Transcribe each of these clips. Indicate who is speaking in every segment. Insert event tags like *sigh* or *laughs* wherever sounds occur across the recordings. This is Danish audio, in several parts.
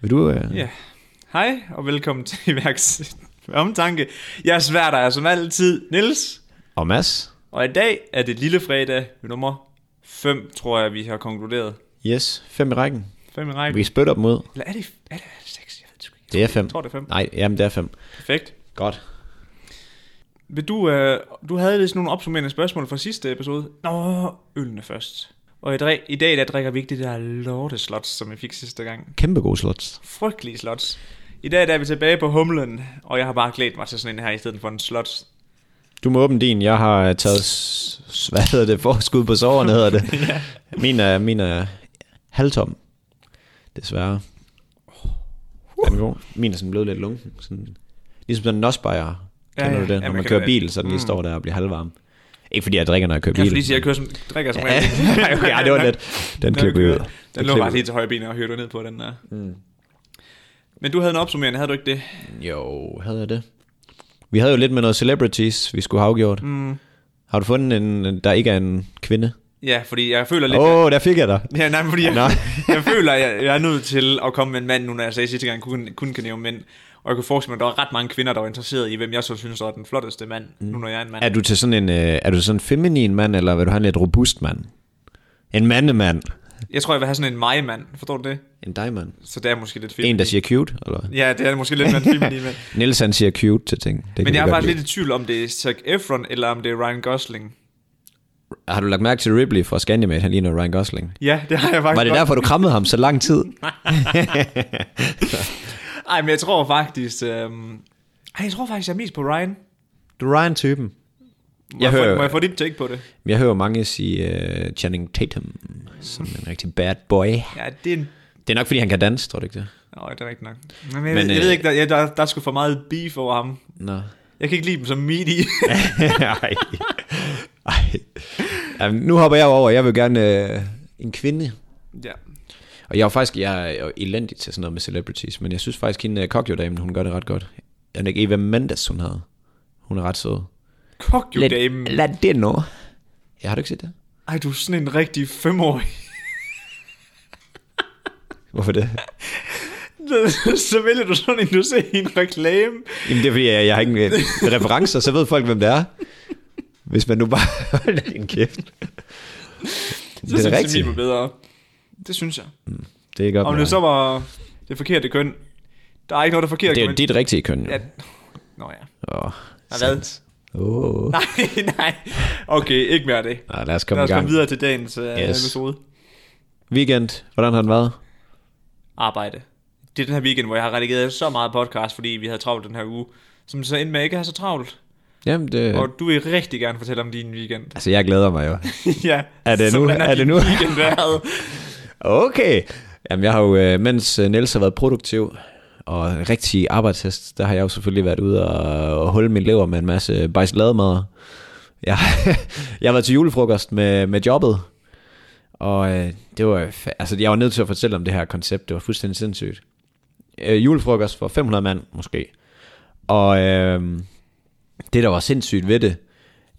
Speaker 1: Vil du... Øh...
Speaker 2: Ja. Hej, og velkommen til *laughs* Iværks Omtanke. Jeg er svært dig som altid, Nils.
Speaker 1: Og Mads?
Speaker 2: Og i dag er det lille fredag nummer 5, tror jeg, vi har konkluderet.
Speaker 1: Yes, fem i rækken.
Speaker 2: 5 i rækken.
Speaker 1: Vi spytter dem ud.
Speaker 2: Eller er det, er det 6? Jeg ved det sgu ikke.
Speaker 1: Det er fem.
Speaker 2: Jeg tror, det er 5.
Speaker 1: Nej, jamen det er fem.
Speaker 2: Perfekt.
Speaker 1: Godt.
Speaker 2: Vil du, øh, du havde sådan nogle opsummerende spørgsmål fra sidste episode. Nå, ølene først. Og i, drik, i dag der drikker vi ikke det der lorteslots, som vi fik sidste gang.
Speaker 1: Kæmpe gode slots.
Speaker 2: Frygtelige slots. I dag der er vi tilbage på humlen, og jeg har bare glædet mig til sådan en her i stedet for en slot.
Speaker 1: Du må åbne din. Jeg har taget, hvad hedder det, forskud på sårene hedder det. *laughs*
Speaker 2: ja.
Speaker 1: Min er, min er halvtom. Desværre. Er den god? Min er sådan blevet lidt lunken. Sådan, ligesom sådan en nosbajer.
Speaker 2: Ja,
Speaker 1: Kender
Speaker 2: ja.
Speaker 1: du det?
Speaker 2: Ja,
Speaker 1: Når
Speaker 2: man
Speaker 1: man
Speaker 2: kender
Speaker 1: kører
Speaker 2: det.
Speaker 1: bil, så den lige
Speaker 2: Mm.
Speaker 1: står der og bliver halvvarm. Ikke fordi jeg drikker, når jeg kører
Speaker 2: Kan jeg
Speaker 1: bil.
Speaker 2: lige sige, jeg kører som, drikker som
Speaker 1: Ja,
Speaker 2: regel.
Speaker 1: okay, *laughs* ja, det var *laughs* lidt. Den klipper vi ud.
Speaker 2: Den lå bare lige til højre ben og hørte ned på den der.
Speaker 1: Mm.
Speaker 2: Men du havde en opsummerende, havde du ikke det?
Speaker 1: Jo, havde jeg det? Vi havde jo lidt med noget celebrities, vi skulle have afgjort.
Speaker 2: Mm.
Speaker 1: Har du fundet en, der ikke er en kvinde?
Speaker 2: Ja, fordi jeg føler lidt...
Speaker 1: Åh, oh, der fik jeg dig.
Speaker 2: Ja, nej, fordi jeg, *laughs* jeg føler, jeg, jeg er nødt til at komme med en mand, nu når jeg sagde sidste gang, kun, kun kan nævne mænd. Og jeg kunne forestille mig, at der var ret mange kvinder, der var interesseret i, hvem jeg så synes, var den flotteste mand, mm. nu når jeg er en mand.
Speaker 1: Er du til sådan en, øh, er du sådan en feminin mand, eller vil du have en lidt robust mand? En mandemand.
Speaker 2: Jeg tror, jeg vil have sådan en mig-mand. Forstår du det?
Speaker 1: En dig-mand.
Speaker 2: Så det er måske lidt feminin.
Speaker 1: En, der siger cute, eller?
Speaker 2: Ja, det er måske lidt mere feminin mand. *laughs*
Speaker 1: Niels han siger cute til ting. Det
Speaker 2: Men jeg er faktisk
Speaker 1: lide.
Speaker 2: lidt i tvivl om, det er Zac Efron, eller om det er Ryan Gosling.
Speaker 1: Har du lagt mærke til Ripley fra Scandimate, han ligner Ryan Gosling?
Speaker 2: Ja, det har jeg faktisk
Speaker 1: Var det derfor, du krammede ham så lang tid? *laughs*
Speaker 2: Ej, men jeg tror faktisk... Øhm... Ej, jeg tror faktisk, jeg er mest på Ryan.
Speaker 1: Du er Ryan-typen.
Speaker 2: Må
Speaker 1: Jeg
Speaker 2: jeg, få,
Speaker 1: hører-
Speaker 2: må jeg få dit take på det?
Speaker 1: Jeg hører mange sige uh, Channing Tatum som en rigtig bad boy.
Speaker 2: Ja, det er en...
Speaker 1: Det er nok, fordi han kan danse, tror du ikke det?
Speaker 2: Nå, det er rigtigt nok. Men jeg,
Speaker 1: Men,
Speaker 2: Men, jeg
Speaker 1: øh,
Speaker 2: ved ikke, der, ja, der, der er sgu for meget beef over ham.
Speaker 1: Nå.
Speaker 2: Jeg kan ikke lide dem som meaty. *laughs* *laughs*
Speaker 1: Ej. Ej. Jamen, nu hopper jeg over. Jeg vil gerne øh, en kvinde.
Speaker 2: ja.
Speaker 1: Og jeg er faktisk jeg er elendig til sådan noget med celebrities, men jeg synes faktisk, hende Kokjo-damen, hun gør det ret godt. Jeg ikke Eva Mendes, hun havde. Hun er ret sød.
Speaker 2: Kokyo Dame.
Speaker 1: Lad det nu. Jeg har du ikke set det?
Speaker 2: Ej, du er sådan en rigtig femårig.
Speaker 1: Hvorfor det? *laughs*
Speaker 2: så vælger du sådan en, du ser i en reklame.
Speaker 1: Jamen det er fordi, jeg, jeg har ikke øh, referencer, så ved folk, hvem det er. Hvis man nu bare *laughs* holder din kæft.
Speaker 2: Så
Speaker 1: Det er
Speaker 2: synes jeg,
Speaker 1: rigtigt.
Speaker 2: var bedre. Det synes jeg.
Speaker 1: Det er ikke op
Speaker 2: Om det så var det forkerte køn. Der er ikke noget, der er forkert
Speaker 1: Det er jo
Speaker 2: køn.
Speaker 1: dit rigtige køn. Jo.
Speaker 2: Ja. Nå ja.
Speaker 1: Åh,
Speaker 2: hvad?
Speaker 1: Åh. *laughs*
Speaker 2: Nej, nej. Okay, ikke mere af det.
Speaker 1: Nej, lad os
Speaker 2: Lad
Speaker 1: komme i
Speaker 2: os komme videre til dagens uh,
Speaker 1: Yes.
Speaker 2: episode.
Speaker 1: Weekend, hvordan har den været?
Speaker 2: Arbejde. Det er den her weekend, hvor jeg har redigeret så meget podcast, fordi vi havde travlt den her uge. Som så endte med ikke at have så travlt.
Speaker 1: Jamen, det...
Speaker 2: Og du vil rigtig gerne fortælle om din weekend.
Speaker 1: Altså, jeg glæder mig jo. *laughs*
Speaker 2: ja.
Speaker 1: Er det nu?
Speaker 2: har
Speaker 1: Er det nu?
Speaker 2: weekend været? *laughs*
Speaker 1: Okay. Jamen, jeg har jo, øh, mens øh, Niels har været produktiv og rigtig arbejdshest, der har jeg jo selvfølgelig været ude og, og holde min lever med en masse bajslademad. Jeg, *laughs* jeg har været til julefrokost med, med jobbet, og øh, det var, altså jeg var nødt til at fortælle om det her koncept, det var fuldstændig sindssygt. Øh, julefrokost for 500 mand måske, og øh, det der var sindssygt ved det,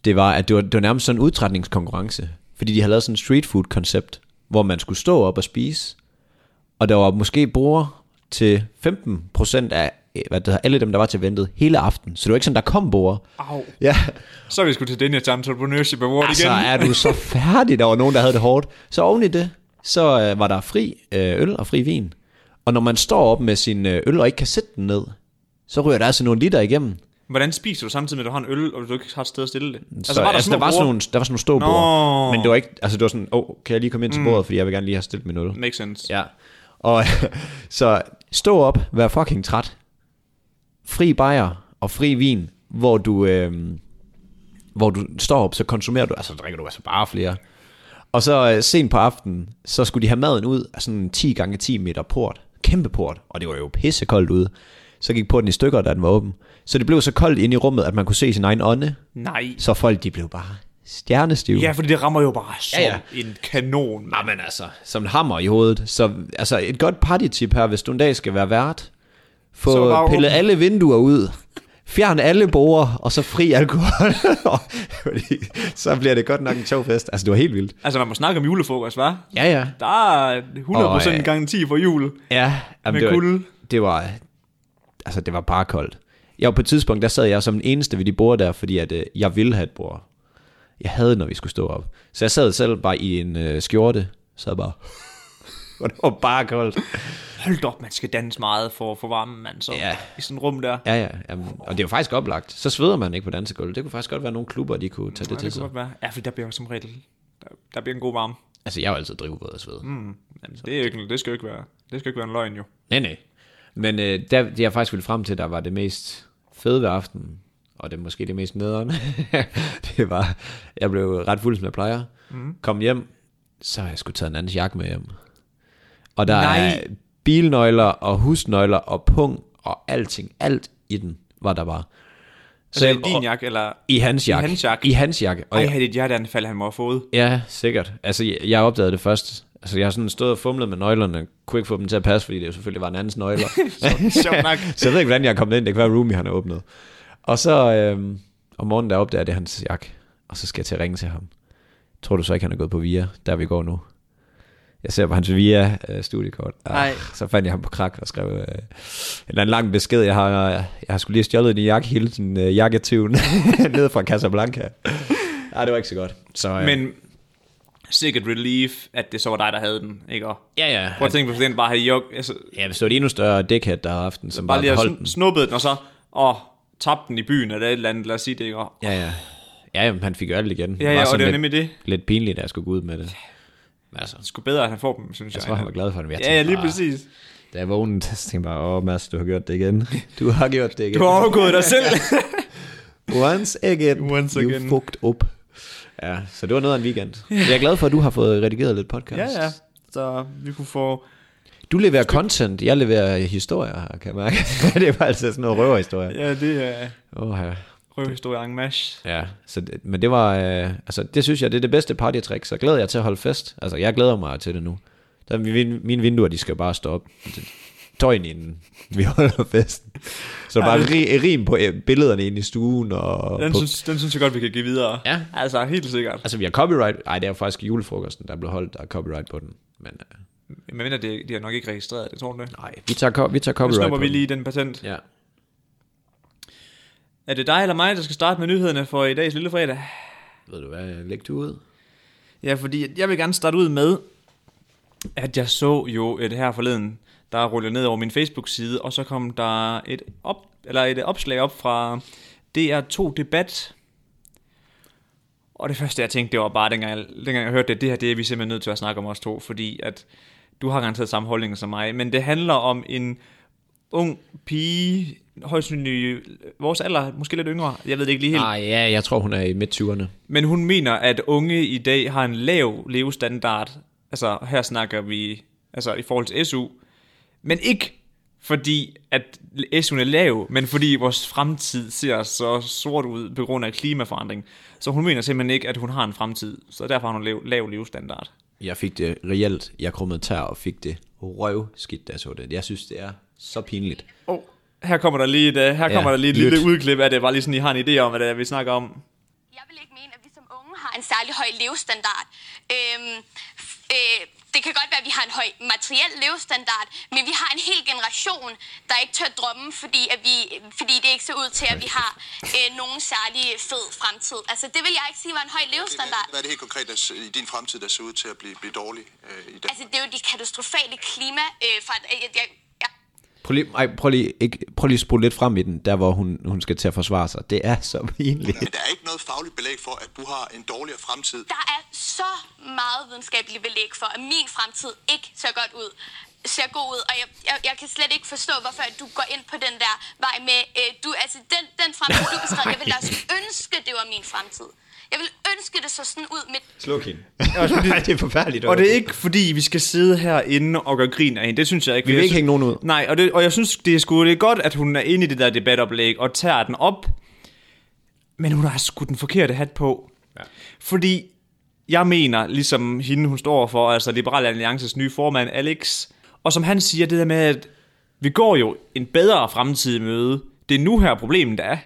Speaker 1: det var, at det var, det var nærmest sådan en udtrætningskonkurrence, fordi de havde lavet sådan et street food koncept, hvor man skulle stå op og spise, og der var måske bruger til 15% af øh, hvad det alle dem, der var til ventet hele aften. Så det var ikke sådan, der kom bruger.
Speaker 2: Au.
Speaker 1: Ja,
Speaker 2: Så er vi sgu til den her entrepreneurship award
Speaker 1: altså
Speaker 2: igen.
Speaker 1: er du så *laughs* færdig, der var nogen, der havde det hårdt. Så oven i det, så øh, var der fri øh, øl og fri vin. Og når man står op med sin øl og ikke kan sætte den ned, så ryger der altså nogle liter igennem.
Speaker 2: Hvordan spiser du samtidig med, at du har en øl, og du ikke har et sted at stille det?
Speaker 1: Altså, så, der, altså, der, var sådan nogle, der var sådan nogle ståbord.
Speaker 2: Nå.
Speaker 1: Men det var ikke, altså det var sådan, åh, oh, kan jeg lige komme ind til bordet, fordi jeg vil gerne lige have stillet min øl.
Speaker 2: Makes sense.
Speaker 1: Ja. Og *laughs* så stå op, vær fucking træt. Fri bajer og fri vin, hvor du, øh, hvor du står op, så konsumerer du, altså drikker du altså bare flere. Og så øh, sent på aftenen, så skulle de have maden ud af sådan en 10 gange 10 meter port. Kæmpe port, og det var jo pissekoldt ude. Så gik porten i stykker, da den var åben. Så det blev så koldt inde i rummet, at man kunne se sin egen ånde.
Speaker 2: Nej.
Speaker 1: Så folk, de blev bare stjernestive.
Speaker 2: Ja, fordi det rammer jo bare som
Speaker 1: Ja,
Speaker 2: ja, en kanon. mand.
Speaker 1: Jamen altså, som en hammer i hovedet. Så altså, et godt partytip her, hvis du en dag skal være vært. Få pillet alle vinduer ud. fjern alle borer, og så fri alkohol. *laughs* Fordi så bliver det godt nok en sjov fest. Altså, det var helt vildt.
Speaker 2: Altså, man må snakke om julefrokost, hva'?
Speaker 1: Ja, ja.
Speaker 2: Der er 100%
Speaker 1: Og, øh,
Speaker 2: garanti for jul.
Speaker 1: Ja, jamen,
Speaker 2: Med
Speaker 1: det, var,
Speaker 2: kulde.
Speaker 1: det var, altså det var bare koldt. Jeg var på et tidspunkt, der sad jeg som den eneste ved de bord der, fordi at, øh, jeg ville have et bord. Jeg havde, når vi skulle stå op. Så jeg sad selv bare i en øh, skjorte, sad bare, *laughs* og det var bare koldt.
Speaker 2: Hold op, man skal danse meget for at få varmen, mand. Så
Speaker 1: Ja.
Speaker 2: I sådan et rum der.
Speaker 1: Ja, ja, jamen, og det er jo faktisk oplagt. Så sveder man ikke på dansegulvet. Det kunne faktisk godt være nogle klubber, de kunne tage
Speaker 2: Ja,
Speaker 1: det til
Speaker 2: det
Speaker 1: sig.
Speaker 2: kunne godt være. Ja, for der bliver jo som regel, der, der bliver en god varme.
Speaker 1: Altså, jeg er jo altid drivvåd af sved.
Speaker 2: Mm. Jamen, det, er jo ikke, det skal jo ikke være, det skal jo ikke være en løgn, jo.
Speaker 1: Nej, nej. Men øh, der, det jeg faktisk ville frem til, der var det mest fede ved aftenen, og det er måske det mest nederen, *laughs* det var, jeg blev ret fuld, som jeg plejer. Mm. Kom hjem, så har jeg skulle taget en andens jakke med hjem. Og der
Speaker 2: Nej.
Speaker 1: er bilnøgler og husnøgler og pung og alting, alt i den var der bare.
Speaker 2: Så altså, i din jakke, eller...
Speaker 1: I hans jakke.
Speaker 2: hans jakke?
Speaker 1: I hans jakke. Og
Speaker 2: Ej,
Speaker 1: jeg,
Speaker 2: dit hjerteanfald, han må have fået.
Speaker 1: ja, sikkert. Altså, jeg, jeg opdagede det først. Altså, jeg har sådan stået og fumlet med nøglerne, kunne ikke få dem til at passe, fordi det jo selvfølgelig var en andens nøgler. *laughs*
Speaker 2: Sjovt nok. *laughs*
Speaker 1: så jeg ved ikke, hvordan jeg er kommet ind. Det kan være, Rumi han har åbnet. Og så øhm, om morgenen, der opdager jeg, det hans jakke. Og så skal jeg til at ringe til ham. Tror du så ikke, han er gået på VIA, der vi går nu? Jeg ser på hans VIA øh, studiekort. Ah,
Speaker 2: Nej.
Speaker 1: Så fandt jeg ham på krak og skrev øh, en eller anden lang besked. Jeg har, jeg har skulle lige stjålet din jakke hele den øh, jakketyven *laughs* ned fra Casablanca. Ja, det var ikke så godt. Så, øh,
Speaker 2: Men sikkert relief, at det så var dig, der havde den, ikke? Og
Speaker 1: ja, ja.
Speaker 2: prøv at tænke på, hvis den bare havde jog, altså,
Speaker 1: Ja, hvis det var et endnu større dickhead der havde haft den, som
Speaker 2: bare
Speaker 1: bare,
Speaker 2: lige at
Speaker 1: holdt den.
Speaker 2: sn- snuppet den, og så, åh, tabte den i byen, eller et eller andet, lad os sige det, ikke? Og,
Speaker 1: Ja, ja. Ja, jamen, han fik jo alt igen.
Speaker 2: ja,
Speaker 1: var
Speaker 2: ja, og
Speaker 1: sådan
Speaker 2: det var
Speaker 1: lidt,
Speaker 2: nemlig det.
Speaker 1: lidt pinligt, at jeg skulle gå ud med det. Men altså,
Speaker 2: Det sgu bedre, at han får dem, synes jeg.
Speaker 1: jeg tror, han var glad for det. men Jeg
Speaker 2: Ja, ja, lige
Speaker 1: bare-
Speaker 2: præcis.
Speaker 1: Da jeg vågnede, så tænkte jeg bare, åh Mads, du har gjort det igen. *laughs* Du har gjort det igen.
Speaker 2: Du har overgået dig selv. *laughs*
Speaker 1: Once again,
Speaker 2: Once
Speaker 1: you
Speaker 2: again.
Speaker 1: fucked up. Ja, så det var noget af en weekend. Jeg er glad for, at du har fået redigeret lidt podcast.
Speaker 2: ja, ja. Så vi kunne få...
Speaker 1: Du leverer content, jeg leverer historier, her, kan jeg mærke. *laughs* det var altså sådan noget røverhistorie.
Speaker 2: Ja, det er
Speaker 1: Åh, ja.
Speaker 2: røvhistorie en mash.
Speaker 1: Ja, så det, men det var, øh, altså det synes jeg, det er det bedste partytrick, så glæder jeg til at holde fest. Altså jeg glæder mig til det nu. Der, mine, mine vinduer, de skal bare stå op. Tøjen inden vi holder festen. Så
Speaker 2: Ja,
Speaker 1: bare
Speaker 2: det-
Speaker 1: ri, rim på øh, billederne inde i stuen. Og
Speaker 2: Den
Speaker 1: på,
Speaker 2: synes, den synes jeg godt, vi kan give videre.
Speaker 1: Ja.
Speaker 2: Altså, helt sikkert.
Speaker 1: altså vi har copyright. Nej, det er faktisk julefrokosten, der blev holdt, der er copyright på den. Men øh,
Speaker 2: Men mener, det, de har nok ikke registreret det, tror du det?
Speaker 1: nej, vi tager, vi tager
Speaker 2: Nu
Speaker 1: copyright
Speaker 2: snupper
Speaker 1: på
Speaker 2: vi lige den patent.
Speaker 1: Ja,
Speaker 2: Er det dig eller mig, der skal starte med nyhederne for i dags lille fredag?
Speaker 1: ved du hvad, læg du ud.
Speaker 2: Ja, fordi jeg vil gerne starte ud med, at jeg så jo et her forleden, der rullede ned over min Facebook-side, og så kom der et, op, eller et opslag op fra DR2 Debat. Og det første, jeg tænkte, det var bare, dengang jeg, dengang jeg hørte det, det her, det er vi simpelthen nødt til at snakke om os to, fordi at du har garanteret samme holdning som mig, men det handler om en ung pige, højst sandsynligt vores alder, måske lidt yngre, jeg ved det ikke lige helt,
Speaker 1: Nej, ja, jeg tror hun er i midt-20'erne.
Speaker 2: men hun mener, at unge i dag har en lav levestandard. Altså, her snakker vi altså i forhold til SU. Men ikke fordi, at SU'en er lav, men fordi vores fremtid ser så sort ud på grund af klimaforandring. Så hun mener simpelthen ikke, at hun har en fremtid. Så derfor har hun lav, lav levestandard.
Speaker 1: Jeg fik det reelt, jeg krummede tær og fik det røvskidt, da jeg så det. Jeg synes, det er så pinligt.
Speaker 2: Oh, her kommer der lige et, uh, her
Speaker 1: Ja,
Speaker 2: kommer der lige et
Speaker 1: lyt.
Speaker 2: lille udklip af det, bare lige sådan, I har en idé om, hvad det er, vi snakker om.
Speaker 3: Jeg vil ikke mene, at vi som unge har en særlig høj levestandard. Øhm, øh, det kan godt være, at vi har en høj materiel levestandard, men vi har en hel generation, der ikke tør drømme, fordi, at vi, fordi det ikke ser ud til, at vi har øh, nogen særlig fed fremtid. Altså, det vil jeg ikke sige var en høj levestandard.
Speaker 4: Hvad er det helt konkret der, i din fremtid, der ser ud til at blive, blive dårlig øh, i dag?
Speaker 3: Altså, det er jo de katastrofale klima... Øh, jeg, jeg, jeg,
Speaker 1: Prøv lige, ej, prøv lige, ikke, prøv lige at spole lidt frem i den, der hvor hun, hun skal til at forsvare sig. Det er så pinligt.
Speaker 4: Men der er ikke noget fagligt belæg for, at du har en dårligere fremtid.
Speaker 3: der er så meget videnskabeligt belæg for, at min fremtid ikke ser godt ud ser god ud, og jeg, jeg, jeg kan slet ikke forstå, hvorfor du går ind på den der vej med, øh, du, altså den, den fremtid, du beskrev, jeg ville da også ønske, det var min fremtid. Jeg vil ønske, det så sådan ud med
Speaker 1: Sluk hende. *laughs* Nej, det er forfærdeligt.
Speaker 2: Og det er ikke fordi, vi skal sidde herinde og gøre grin af hende. Det synes jeg ikke.
Speaker 1: Vi vil ikke hænge nogen ud.
Speaker 2: Nej, og, det, og jeg synes, det er sgu det er godt, at hun er inde i det der debatoplæg og tager den op. Men hun har sgu den forkerte hat på. Ja. Fordi jeg mener, ligesom hende, hun står for, altså Liberal Alliances nye formand, Alex, og som han siger, det der med, at vi går jo en bedre fremtid møde. Det er nu her problemet er.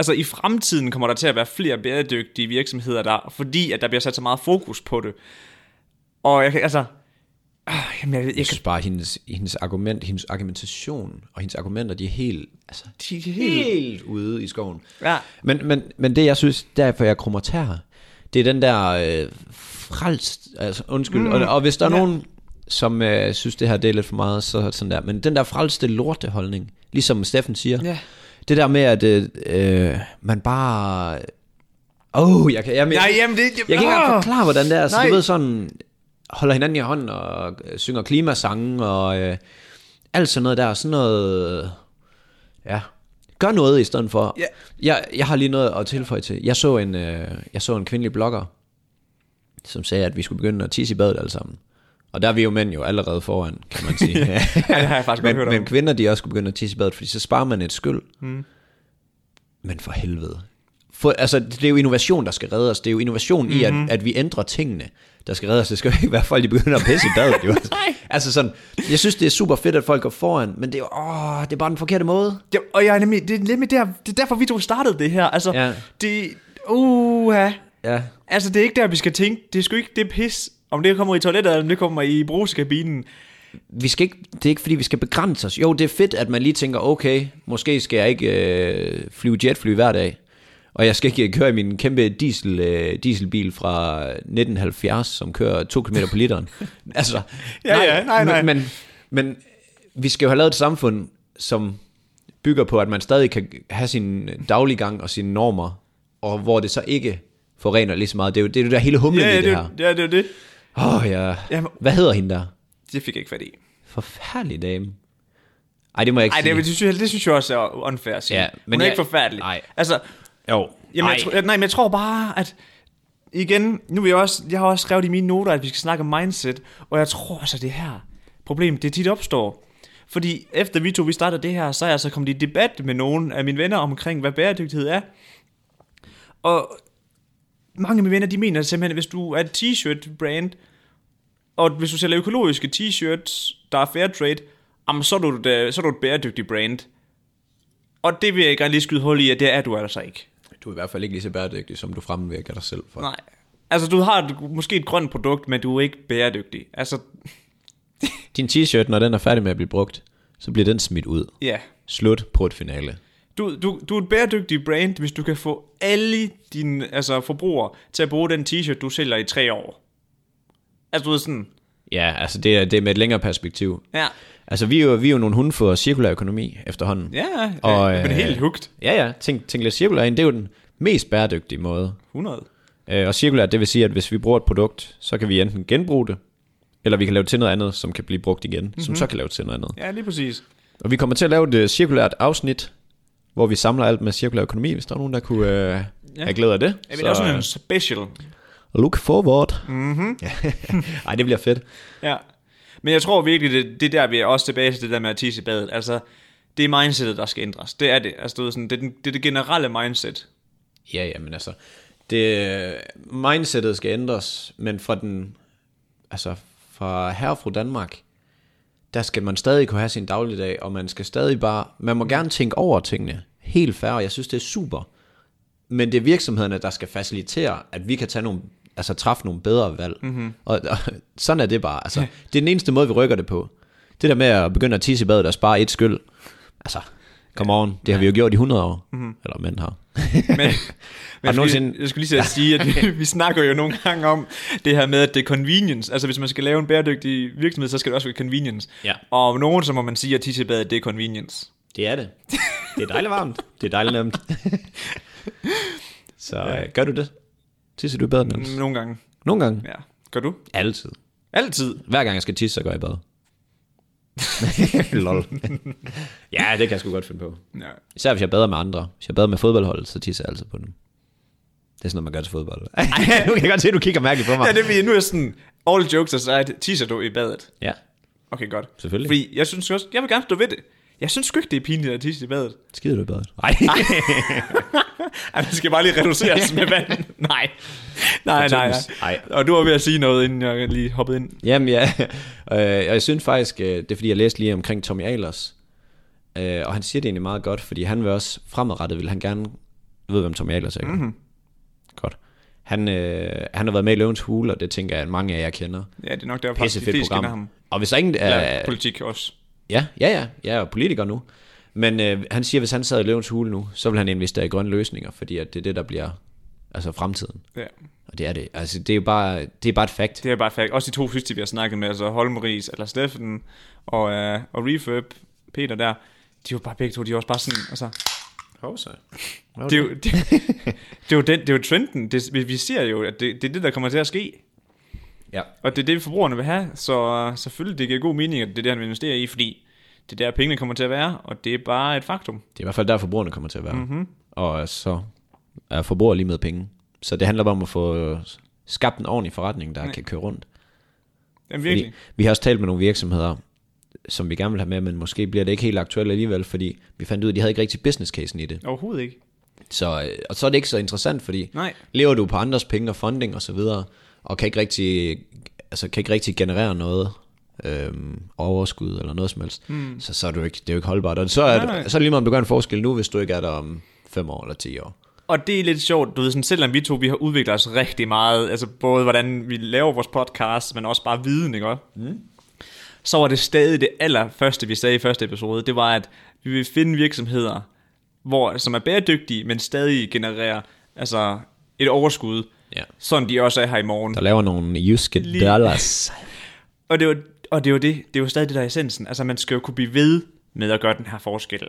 Speaker 2: Altså i fremtiden kommer der til at være flere bæredygtige virksomheder der, fordi at der bliver sat så meget fokus på det. Og jeg kan, altså, øh, jamen jeg, jeg,
Speaker 1: Jeg synes bare, hendes, hendes argument, hendes argumentation og hendes argumenter, de er helt, altså,
Speaker 2: de er helt,
Speaker 1: helt ude i skoven.
Speaker 2: Ja.
Speaker 1: Men, men, men det, jeg synes, derfor jeg krummer tær, det er den der øh, frelst, altså undskyld, mm. og, og hvis der er
Speaker 2: Ja.
Speaker 1: nogen, som øh, synes, det her det er lidt for meget, så sådan der, men den der frelste lorteholdning, ligesom Steffen siger,
Speaker 2: Ja.
Speaker 1: Det der med, at øh, man bare, åh, oh, jeg kan, jeg,
Speaker 2: Nej, jamen det...
Speaker 1: jeg kan ikke engang forklare, hvordan det er. Så
Speaker 2: Nej.
Speaker 1: du ved sådan, holder hinanden i hånden og øh, synger klimasange og øh, alt sådan noget der. Sådan noget, ja, gør noget i stedet for.
Speaker 2: Ja.
Speaker 1: Jeg, jeg har lige noget at tilføje til. Jeg så en, øh, jeg så en kvindelig blogger, som sagde, at vi skulle begynde at tisse i badet alle sammen. Og der er vi jo mænd jo allerede foran, kan man sige. *laughs* ja,
Speaker 2: det har jeg faktisk godt
Speaker 1: men,
Speaker 2: hørt om.
Speaker 1: Men kvinder, de også skulle begynde at tisse i badet, fordi så sparer man et skyld. Mm. Men for helvede. For, altså, det er jo innovation, der skal redde os. Det er jo innovation mm-hmm. i, at, at vi ændrer tingene, der skal redde os. Det skal jo ikke være folk, de begynder at pisse i badet. Jo. *laughs* altså sådan, jeg synes, det er super fedt, at folk går foran, men det er jo, åh, det er bare den forkerte måde.
Speaker 2: Ja, og jeg er nemlig, det er nemlig der, det er derfor, vi to startede det her. Altså,
Speaker 1: Ja.
Speaker 2: det, uh,
Speaker 1: Ja.
Speaker 2: altså, det er ikke der, vi skal tænke. Det er sgu ikke det pis, om det kommer i toilettet, eller om det kommer i brugskabinen.
Speaker 1: vi skal ikke, det er ikke fordi, vi skal begrænse os. Jo, det er fedt, at man lige tænker, okay, måske skal jeg ikke øh, flyve jetfly hver dag. Og jeg skal ikke køre i min kæmpe diesel, øh, dieselbil fra 1970, som kører 2 km på literen. *laughs* altså,
Speaker 2: Ja, ja, nej, nej.
Speaker 1: Men, men, men vi skal jo have lavet et samfund, som bygger på, at man stadig kan have sin dagliggang og sine normer, og hvor det så ikke forurener lige så meget. Det er jo det, er jo der hele humlen
Speaker 2: Ja,
Speaker 1: i det,
Speaker 2: det,
Speaker 1: her.
Speaker 2: ja, det er det.
Speaker 1: Åh, oh, ja.
Speaker 2: Jamen-
Speaker 1: Hvad hedder hende der?
Speaker 2: Det fik jeg ikke fat i.
Speaker 1: Forfærdelig dame. Ej, det må jeg ikke
Speaker 2: Nej,
Speaker 1: sige.
Speaker 2: det, det, synes jeg, det synes jeg også er unfair at sige.
Speaker 1: Ja, men
Speaker 2: Hun er
Speaker 1: jeg-
Speaker 2: ikke forfærdelig.
Speaker 1: Nej.
Speaker 2: Altså,
Speaker 1: Jo.
Speaker 2: jamen, jeg, jeg, nej, men jeg tror bare, at igen, nu vil jeg også, jeg har også skrevet i mine noter, at vi skal snakke om mindset, og jeg tror at det her problem, det tit opstår. Fordi efter vi to vi startede det her, så er jeg så kommet i debat med nogle af mine venner omkring, hvad bæredygtighed er. Og mange af mine venner, de mener simpelthen, at hvis du er et t-shirt brand, og hvis du sælger økologiske t-shirts, der er fair trade, jamen, så, er du, et, så er du et bæredygtigt brand. Og det vil jeg gerne lige skyde hul i, at det er du altså ikke.
Speaker 1: Du er i hvert fald ikke lige så bæredygtig, som du fremvirker dig selv for.
Speaker 2: Nej. Altså, du har et, måske et grønt produkt, men du er ikke bæredygtig. Altså, *laughs*
Speaker 1: Din t-shirt, når den er færdig med at blive brugt, så bliver den smidt ud.
Speaker 2: ja.
Speaker 1: Slut på et finale.
Speaker 2: Du, du, du er et bæredygtigt brand, hvis du kan få alle dine altså, forbrugere til at bruge den t-shirt, du sælger i tre år. Altså, du ved sådan...
Speaker 1: Ja, altså det er, det er med et længere perspektiv.
Speaker 2: Ja.
Speaker 1: Altså vi er jo, vi er jo nogle hunde for cirkulær økonomi efterhånden.
Speaker 2: Ja,
Speaker 1: Og,
Speaker 2: og, jeg er
Speaker 1: øh,
Speaker 2: helt hugt.
Speaker 1: Ja, ja. Tænk, tænk lidt cirkulær ind. Det er jo den mest bæredygtige måde.
Speaker 2: 100.
Speaker 1: Øh, og cirkulær, det vil sige, at hvis vi bruger et produkt, så kan vi enten genbruge det, eller vi kan lave det til noget andet, som kan blive brugt igen, mm-hmm. som så kan lave det til noget andet.
Speaker 2: Ja, lige præcis.
Speaker 1: Og vi kommer til at lave et øh, cirkulært afsnit, hvor vi samler alt med cirkulær økonomi, hvis der er nogen, der kunne øh, ja. have glæde af det.
Speaker 2: Jeg vil også sådan en special.
Speaker 1: Look forward. Mm-hmm. *laughs* Ej, det bliver fedt.
Speaker 2: Ja. Men jeg tror virkelig, det, det er der, vi er også tilbage til det der med at tisse i badet. Altså, det er mindsetet, der skal ændres. Det er det. Altså, du ved, sådan, det, er den, det er det generelle mindset.
Speaker 1: Ja, ja, men altså, det, mindsetet skal ændres, men fra den, altså fra her fra Danmark, der skal man stadig kunne have sin dagligdag, og man skal stadig bare, man må gerne tænke over tingene, helt og jeg synes, det er super, men det er virksomhederne, der skal facilitere, at vi kan tage nogle, altså træffe nogle bedre valg, mm-hmm. og, og sådan er det bare, altså, det er den eneste måde, vi rykker det på. Det der med at begynde at tisse i badet og spare et skyld, altså, come on, det har vi jo gjort i 100 år, mm-hmm. eller mænd har. *laughs*
Speaker 2: Men, men jeg,
Speaker 1: nogensinde-
Speaker 2: jeg skulle lige at sige, at vi, vi snakker jo nogle gange om det her med, at det er convenience. Altså hvis man skal lave en bæredygtig virksomhed, så skal det også være convenience.
Speaker 1: Ja.
Speaker 2: Og om nogen, så må man sige, at tissebadet, det er convenience.
Speaker 1: Det er det. Det er dejligt varmt. Det er dejligt nemt. *laughs* Så ja. gør du det? Tisser du i bad, Niels?
Speaker 2: Nogle gange,
Speaker 1: Nogle gange.
Speaker 2: ja. Gør du?
Speaker 1: Altid.
Speaker 2: Altid.
Speaker 1: Hver gang jeg skal tisse, så går jeg i bad. *laughs* Lol. ja, det kan jeg sgu godt finde på.
Speaker 2: Ja.
Speaker 1: Især hvis jeg bader med andre. Hvis jeg bader med fodboldholdet, så tisser jeg altid på dem. Det er sådan noget, man gør til fodbold. *laughs* nu kan jeg godt se, at du kigger mærkeligt på mig.
Speaker 2: ja, det vil nu er sådan, all jokes aside, tisser du i badet?
Speaker 1: Ja,
Speaker 2: Okay, godt.
Speaker 1: Selvfølgelig.
Speaker 2: Fordi jeg synes også, jeg vil gerne stå ved det. Jeg synes sgu ikke, det er pinligt at tisse i badet.
Speaker 1: skider du i badet? *laughs* Nej.
Speaker 2: Ej, det skal bare lige reduceres med vand. *laughs* Nej. Nej, nej, nej.
Speaker 1: Ej.
Speaker 2: Og du var ved at sige noget, inden jeg lige hoppede ind.
Speaker 1: Jamen ja, *laughs* øh, og jeg synes faktisk, øh, det er fordi, jeg læste lige omkring Tommy Ahlers, øh, og han siger det egentlig meget godt, fordi han vil også fremadrettet, vil han gerne Du ved, hvem Tommy Ahlers er? Mm-hmm. Godt. Han, øh, han har været med i Løvens Hule, og det tænker jeg, at mange af jer kender.
Speaker 2: Ja, det er nok derfor, de fleste kender
Speaker 1: program.
Speaker 2: ham.
Speaker 1: Og hvis der ingen...
Speaker 2: Ja,
Speaker 1: Øh,
Speaker 2: politik også.
Speaker 1: ja, ja, ja, jeg er politiker nu. Men øh, han siger, at hvis han sad i Løvens Hule nu, så vil han investere i grønne løsninger, fordi at det er det, der bliver altså fremtiden.
Speaker 2: Ja.
Speaker 1: Og det er det. Altså, det er jo bare, det er bare et fact.
Speaker 2: Det er bare fact. Også de to sidste, vi har snakket med, altså Holmeris, eller Steffen og, uh, og Refurb, Peter der, de var bare begge to, de var også bare sådan, altså,
Speaker 1: Hovsa.
Speaker 2: det er jo, det, det er jo, den, det er jo trenden. Det, vi, vi ser jo, at det, det er det, der kommer til at ske.
Speaker 1: Ja.
Speaker 2: Og det er det, forbrugerne vil have. Så uh, selvfølgelig, det giver god mening, at det er det, han vil investere i, fordi det er der, pengene kommer til at være, og det er bare et faktum.
Speaker 1: Det er i hvert fald der, forbrugerne kommer til at være. Mm-hmm. Og så er forbruger lige med penge. Så det handler bare om at få skabt en ordentlig forretning, der kan køre rundt.
Speaker 2: Jamen virkelig.
Speaker 1: Fordi vi har også talt med nogle virksomheder, som vi gerne vil have med, men måske bliver det ikke helt aktuelt alligevel, fordi vi fandt ud af, at de havde ikke rigtig business casen i det.
Speaker 2: Overhovedet ikke.
Speaker 1: Så, øh, og så er det ikke så interessant, fordi
Speaker 2: Nej.
Speaker 1: lever du på andres penge og funding og så videre, og kan ikke rigtig, altså kan ikke rigtig generere noget øhm, overskud eller noget som helst, mm. så, så er det jo ikke, det er jo ikke holdbart. Og så er,
Speaker 2: Nej,
Speaker 1: så er det lige meget, om du gør en forskel nu, hvis du ikke er der om 5 år eller 10 år.
Speaker 2: Og det er lidt sjovt, du ved, sådan, selvom vi to vi har udviklet os rigtig meget, altså både hvordan vi laver vores podcast, men også bare viden, ikke også? Mm. Så var det stadig det allerførste, vi sagde i første episode, det var, at vi vil finde virksomheder, hvor, som er bæredygtige, men stadig genererer altså, et overskud,
Speaker 1: Ja.
Speaker 2: sådan de også er her i morgen.
Speaker 1: Der laver nogle jyske dollars. *laughs*
Speaker 2: Og det jo, og det er jo det, det er jo stadig det der er essensen. Altså man skal jo kunne blive ved med at gøre den her forskel.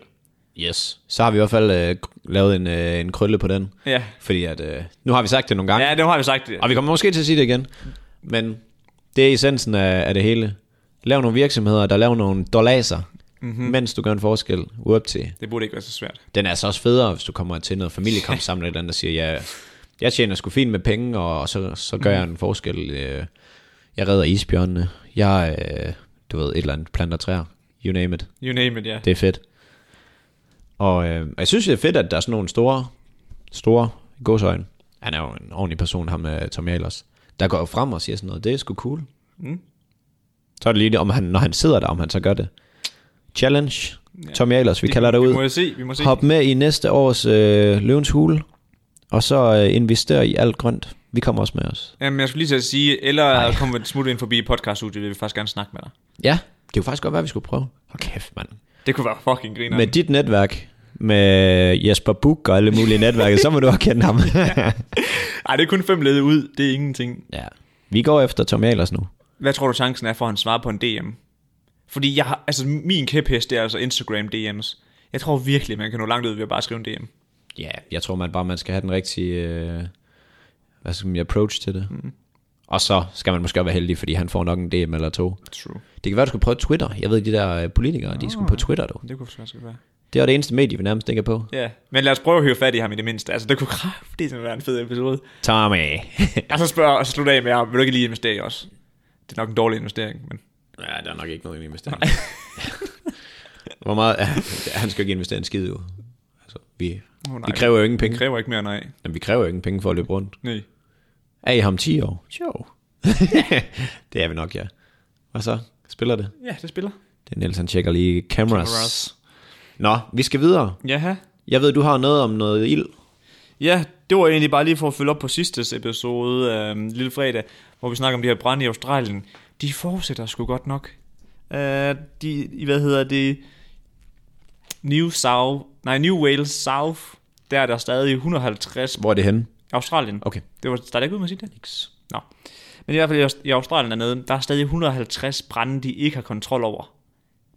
Speaker 1: Yes. Så har vi i hvert fald øh, lavet en, øh, en krølle på den.
Speaker 2: Ja,
Speaker 1: Fordi at, øh, nu har vi sagt det nogle gange,
Speaker 2: ja det har vi sagt.
Speaker 1: og vi kommer måske til at sige det igen. Men det er essensen af, af det hele. Lav nogle virksomheder, der laver nogle dollaser, mm-hmm. mens du gør en forskel. Up til.
Speaker 2: Det burde ikke være så svært.
Speaker 1: Den er altså også federe, hvis du kommer til noget familiekamp *laughs* sammen, eller et eller andet, der siger, ja, jeg tjener sgu fint med penge, og så, så gør jeg en forskel. Øh, Jeg redder isbjørnene. Jeg, øh, du ved, et eller andet planter træer. You name it.
Speaker 2: You name it, ja.
Speaker 1: Det er fedt. Og øh, jeg synes, det er fedt, at der er sådan nogle store, store godsøjne. Han er jo en ordentlig person, ham med Tom Ahlers. Der går jo frem og siger sådan noget, det er sgu cool.
Speaker 2: Mm.
Speaker 1: Så er det lige, om han, når han sidder der, om han så gør det. Challenge. Ja. Tom Ahlers, vi kalder det
Speaker 2: Vi
Speaker 1: ud.
Speaker 2: må jo se, vi må se.
Speaker 1: Hop med i næste års øh, Løvens Hule, og så øh, investere i alt grønt. Vi kommer også med os.
Speaker 2: Jamen, jeg skulle lige til at sige, eller komme et smut ind forbi podcaststudiet, vil vi faktisk gerne snakke med dig.
Speaker 1: Ja, det kunne faktisk godt være, vi skulle prøve. Hold kæft, mand.
Speaker 2: Det kunne være fucking griner.
Speaker 1: Med dit netværk, med Jesper Buch og alle mulige netværke, så må du også kende ham. *laughs*
Speaker 2: Ej, det er kun fem led ud, det er ingenting.
Speaker 1: ja. Vi går efter Tom Ahlers nu.
Speaker 2: Hvad tror du chancen er for, at han svarer på en DM? Fordi jeg har, altså min kæphest, det er altså Instagram DM's. Jeg tror virkelig, man kan nå langt ud ved at bare skrive en DM.
Speaker 1: Ja, jeg tror man bare, man skal have den rigtige øh, hvad skal man, approach til det. Mm. Og så skal man måske også være heldig, fordi han får nok en DM eller to.
Speaker 2: True.
Speaker 1: Det kan være, du skulle prøve Twitter. Jeg ved, de der øh, politikere, de skulle på Twitter, du.
Speaker 2: Det kunne faktisk være.
Speaker 1: Det var det eneste medie, vi nærmest ikke er på.
Speaker 2: Ja, men lad os prøve at høre fat i ham i det mindste. Altså, det kunne kraftigt være en fed episode.
Speaker 1: Tommy. *laughs*
Speaker 2: Og så spørger og så slutter af med ham, vil du ikke lige investere i os? Det er nok en dårlig investering, men...
Speaker 1: ja, der er nok ikke noget investering. *laughs* Hvor meget... Ja, han skal jo ikke investere en skid, jo. Altså, vi,
Speaker 2: Oh, nej,
Speaker 1: vi kræver jo ingen penge.
Speaker 2: kræver ikke mere, nej.
Speaker 1: Men vi kræver jo ingen penge for at løbe rundt.
Speaker 2: Nej.
Speaker 1: Er I ham 10 år? Jo. *laughs* det er vi nok, ja. Og så spiller det.
Speaker 2: Ja, det spiller.
Speaker 1: Det er Niels, han tjekker lige cameras.
Speaker 2: Cameras.
Speaker 1: Nå, vi skal videre.
Speaker 2: Jaha.
Speaker 1: Jeg ved, du har noget om noget ild.
Speaker 2: Ja, det var egentlig bare lige for at følge op på sidste episode, øh, Lille Fredag, hvor vi snakker om de her brænde i Australien. De fortsætter sgu godt nok. Øh, de, i hvad hedder det, New South, nej, New Wales South, der er der stadig 150,
Speaker 1: Hvor er det henne?
Speaker 2: Australien.
Speaker 1: Okay.
Speaker 2: Det var, da ikke ud med at sige det? Niks. Nå. Men i hvert fald i Aust- i Australien dernede, der er stadig 150 brænde, de ikke har kontrol over.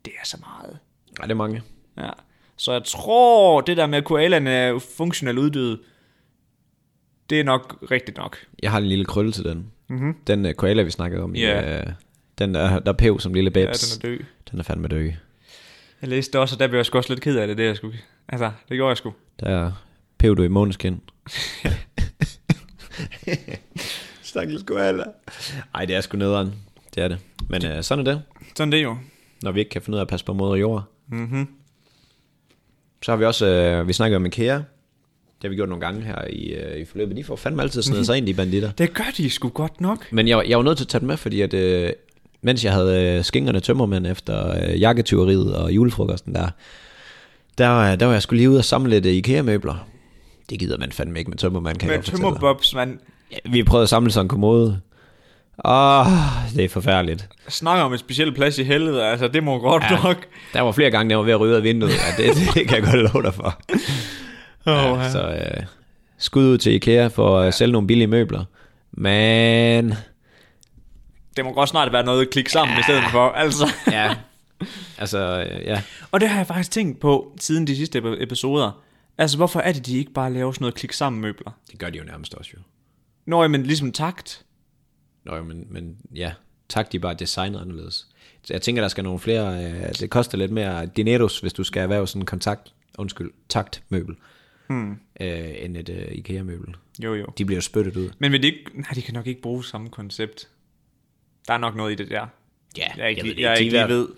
Speaker 2: Det er så meget.
Speaker 1: Nej, det er mange.
Speaker 2: Ja. Så jeg tror, det der med, at koalaen er funktionelt uddøde, det er nok rigtigt nok.
Speaker 1: Jeg har en lille krølle til den.
Speaker 2: Mhm.
Speaker 1: Den uh, koala, vi snakkede om.
Speaker 2: Ja.
Speaker 1: I, uh, den der, der er pev som lille
Speaker 2: Ja,
Speaker 1: babs.
Speaker 2: den er død.
Speaker 1: den er fandme død.
Speaker 2: Jeg læste det også, og der blev jeg sgu også lidt ked af det, det jeg skulle. Altså, det gjorde jeg sgu.
Speaker 1: Der er pev du i måneskin. *laughs* *laughs* Stakkels koala. Ej, det er sgu nederen. Det er det. Men uh, sådan er det.
Speaker 2: Sådan det er jo.
Speaker 1: Når vi ikke kan finde ud af at passe på moder jord.
Speaker 2: Mhm.
Speaker 1: Så har vi også, uh, vi snakker om IKEA. Det har vi gjort nogle gange her i, uh, i forløbet. De får fandme altid snedet sig ind, de banditter.
Speaker 2: Det gør de sgu godt nok.
Speaker 1: Men jeg, jeg var nødt til at tage det med, fordi at, øh, mens jeg havde øh, skingerne tømmermænd efter øh, jakketyveriet og julefrokosten der, der, der var jeg skulle lige ud og samle lidt øh, IKEA-møbler. Det gider man fandme ikke med tømmermand, kan
Speaker 2: Med
Speaker 1: jeg
Speaker 2: tømmerbobs, man
Speaker 1: Ja, vi har prøvet at samle sådan en kommode. Åh, det er forfærdeligt.
Speaker 2: snakker om en speciel plads i helvede, altså det må godt
Speaker 1: Ja.
Speaker 2: ja. nok.
Speaker 1: Der var flere gange, der var ved at ryge af vinduet. Ja, det, det kan jeg godt love dig for.
Speaker 2: Oh,
Speaker 1: Ja, så øh, skud ud til IKEA for at sælge nogle billige møbler. Men
Speaker 2: Det må godt snart være noget at klikke sammen ja. i stedet for, altså.
Speaker 1: ja, altså øh, ja.
Speaker 2: Og det har jeg faktisk tænkt på siden de sidste ep- episoder. Altså, hvorfor er det, de ikke bare laver sådan noget klik sammen møbler?
Speaker 1: Det gør de jo nærmest også jo.
Speaker 2: Nå, men ligesom takt.
Speaker 1: Nå, men, men ja, tak, de er bare designet anderledes. Så jeg tænker, der skal nogle flere, øh, det koster lidt mere dineros, hvis du skal erhverve sådan en kontakt, undskyld, taktmøbel, hmm. øh, end et øh, IKEA-møbel.
Speaker 2: Jo, jo.
Speaker 1: De bliver jo spyttet ud.
Speaker 2: Men vil de ikke... Nej, de kan nok ikke bruge samme koncept. Der er nok noget i det der.
Speaker 1: Ja,
Speaker 2: Jeg er ikke,
Speaker 1: ved
Speaker 2: jeg,
Speaker 1: det
Speaker 2: jeg
Speaker 1: De
Speaker 2: ikke lige
Speaker 1: ved-
Speaker 2: ved.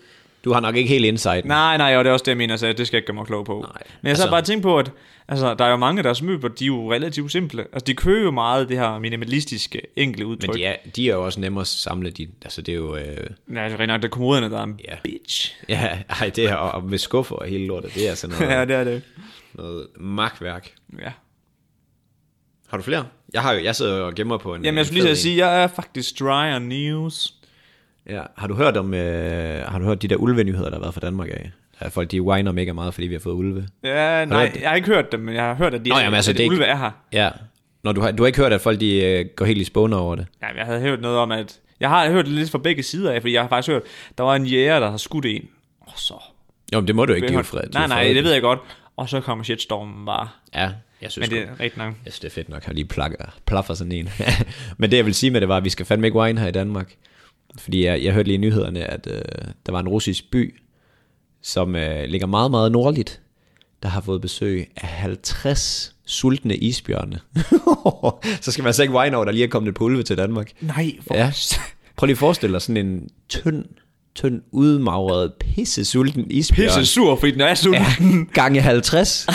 Speaker 1: Du har nok ikke helt insight.
Speaker 2: Nej, nej, og det er også det, jeg mener, så det skal jeg ikke gøre mig klog på.
Speaker 1: Nej,
Speaker 2: Men jeg så
Speaker 1: altså-
Speaker 2: bare tænkt på, at altså, der er jo mange af deres møbler, de er jo relativt simple. Altså, de kører jo meget det her minimalistiske, enkle udtryk.
Speaker 1: Men de er, de er jo også nemmere at samle. De, altså, det er jo... Øh,
Speaker 2: Ja, det er rent nok, det er kommoderne, der er en
Speaker 1: Ja.
Speaker 2: bitch.
Speaker 1: ja, ej, det er, og, med skuffer og hele lortet, det er sådan noget, *laughs*
Speaker 2: ja, det er det.
Speaker 1: noget magtværk.
Speaker 2: Ja.
Speaker 1: Har du flere? Jeg, har jo, jeg sidder og gemmer på en
Speaker 2: Jamen, jeg skulle lige sige, jeg er faktisk dry on news.
Speaker 1: Ja. Har du hørt om, øh, har du hørt de der ulvenyheder, der har været fra Danmark af? Ja, folk de whiner mega meget, fordi vi har fået ulve.
Speaker 2: Ja, nej,
Speaker 1: det?
Speaker 2: jeg har ikke hørt dem, men jeg har hørt, at de
Speaker 1: Nå, jamen, altså,
Speaker 2: at
Speaker 1: det er ikke-
Speaker 2: ulve er her.
Speaker 1: Ja. Når du har, du har ikke hørt, at folk de, øh, går helt i spåne over det?
Speaker 2: Ja, jeg havde hørt noget om, at... Jeg har hørt det lidt fra begge sider af, fordi jeg har faktisk hørt, der var en jæger, der har skudt en. Og så...
Speaker 1: Jo, men det må du ikke, det er
Speaker 2: Hørte-
Speaker 1: fred. er
Speaker 2: Nej, nej, det ved jeg godt. Og så kommer shitstormen bare.
Speaker 1: Ja, jeg synes,
Speaker 2: Men det er rigtig nok.
Speaker 1: Jeg synes, det er fedt nok, at jeg lige plakker, plaffer sådan en. *laughs* Men det, jeg vil sige med det, var, at vi skal fandme ikke wine her i Danmark. Fordi jeg, jeg hørte lige i nyhederne, at øh, der var en russisk by, som øh, ligger meget, meget nordligt, der har fået besøg af 50 sultne isbjørne. *laughs* Så skal man altså ikke wine over, der lige er kommet et pulve til Danmark.
Speaker 2: Nej, for
Speaker 1: Ja. Prøv lige at forestille dig sådan en tynd, tynd, udmagret, pisse sulten isbjørn.
Speaker 2: pisse sur, fordi den er sulten.
Speaker 1: Ja, gange 50.